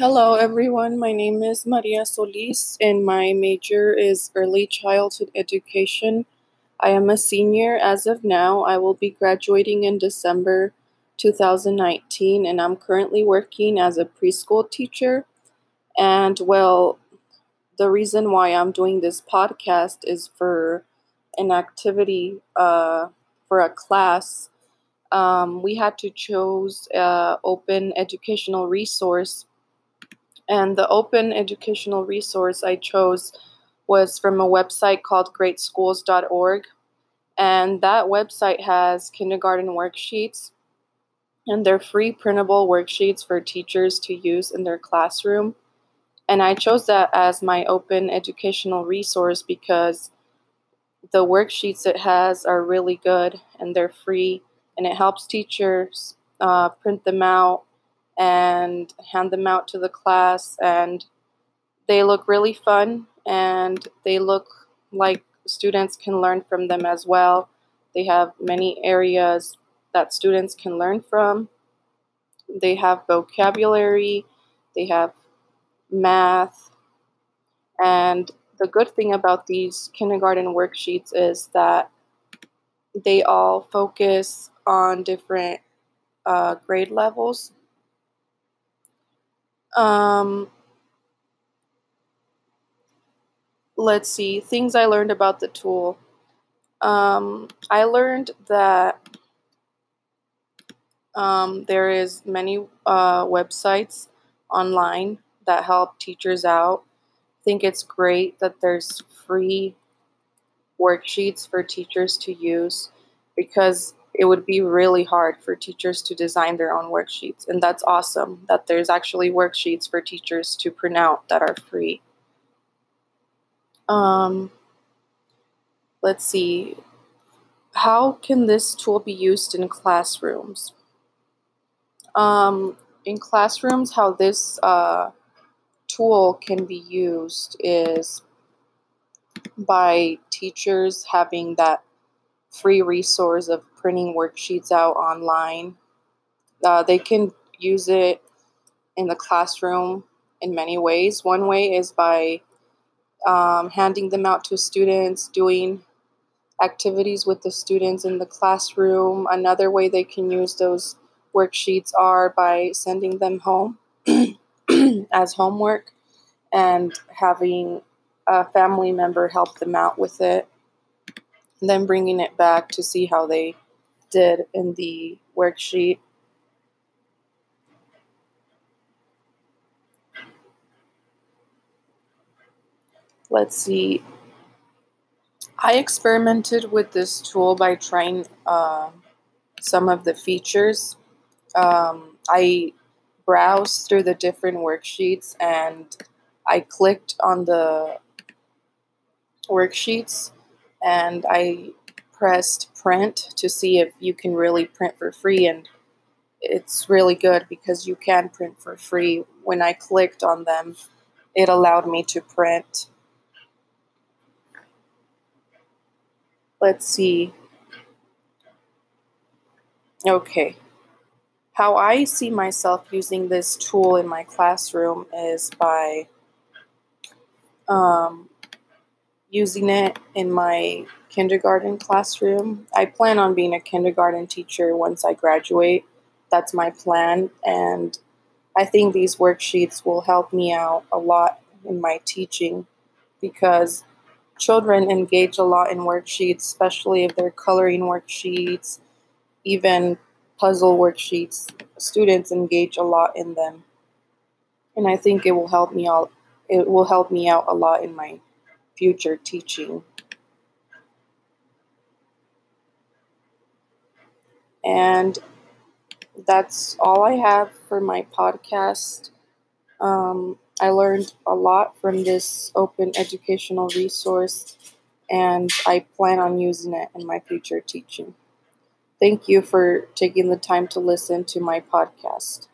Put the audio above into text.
Hello, everyone. My name is Maria Solis, and my major is early childhood education. I am a senior as of now. I will be graduating in December 2019, and I'm currently working as a preschool teacher. And well, the reason why I'm doing this podcast is for an activity uh, for a class. Um, we had to choose an open educational resource and the open educational resource I chose was from a website called greatschools.org. And that website has kindergarten worksheets, and they're free printable worksheets for teachers to use in their classroom. And I chose that as my open educational resource because the worksheets it has are really good and they're free, and it helps teachers uh, print them out and hand them out to the class and they look really fun and they look like students can learn from them as well. They have many areas that students can learn from. They have vocabulary, they have math, and the good thing about these kindergarten worksheets is that they all focus on different uh, grade levels. Um, let's see, things I learned about the tool. Um, I learned that um, there is many uh, websites online that help teachers out. I think it's great that there's free worksheets for teachers to use because it would be really hard for teachers to design their own worksheets. And that's awesome that there's actually worksheets for teachers to print out that are free. Um, let's see. How can this tool be used in classrooms? Um, in classrooms, how this uh, tool can be used is by teachers having that free resource of printing worksheets out online. Uh, they can use it in the classroom in many ways. One way is by um, handing them out to students, doing activities with the students in the classroom. Another way they can use those worksheets are by sending them home as homework and having a family member help them out with it then bringing it back to see how they did in the worksheet. Let's see. I experimented with this tool by trying uh, some of the features. Um, I browsed through the different worksheets and I clicked on the worksheets and I pressed print to see if you can really print for free and it's really good because you can print for free. When I clicked on them, it allowed me to print. Let's see. Okay. How I see myself using this tool in my classroom is by um, using it in my kindergarten classroom. I plan on being a kindergarten teacher once I graduate. That's my plan. And I think these worksheets will help me out a lot in my teaching because children engage a lot in worksheets, especially if they're coloring worksheets, even puzzle worksheets. Students engage a lot in them. And I think it will help me out it will help me out a lot in my future teaching. And that's all I have for my podcast. Um, I learned a lot from this open educational resource, and I plan on using it in my future teaching. Thank you for taking the time to listen to my podcast.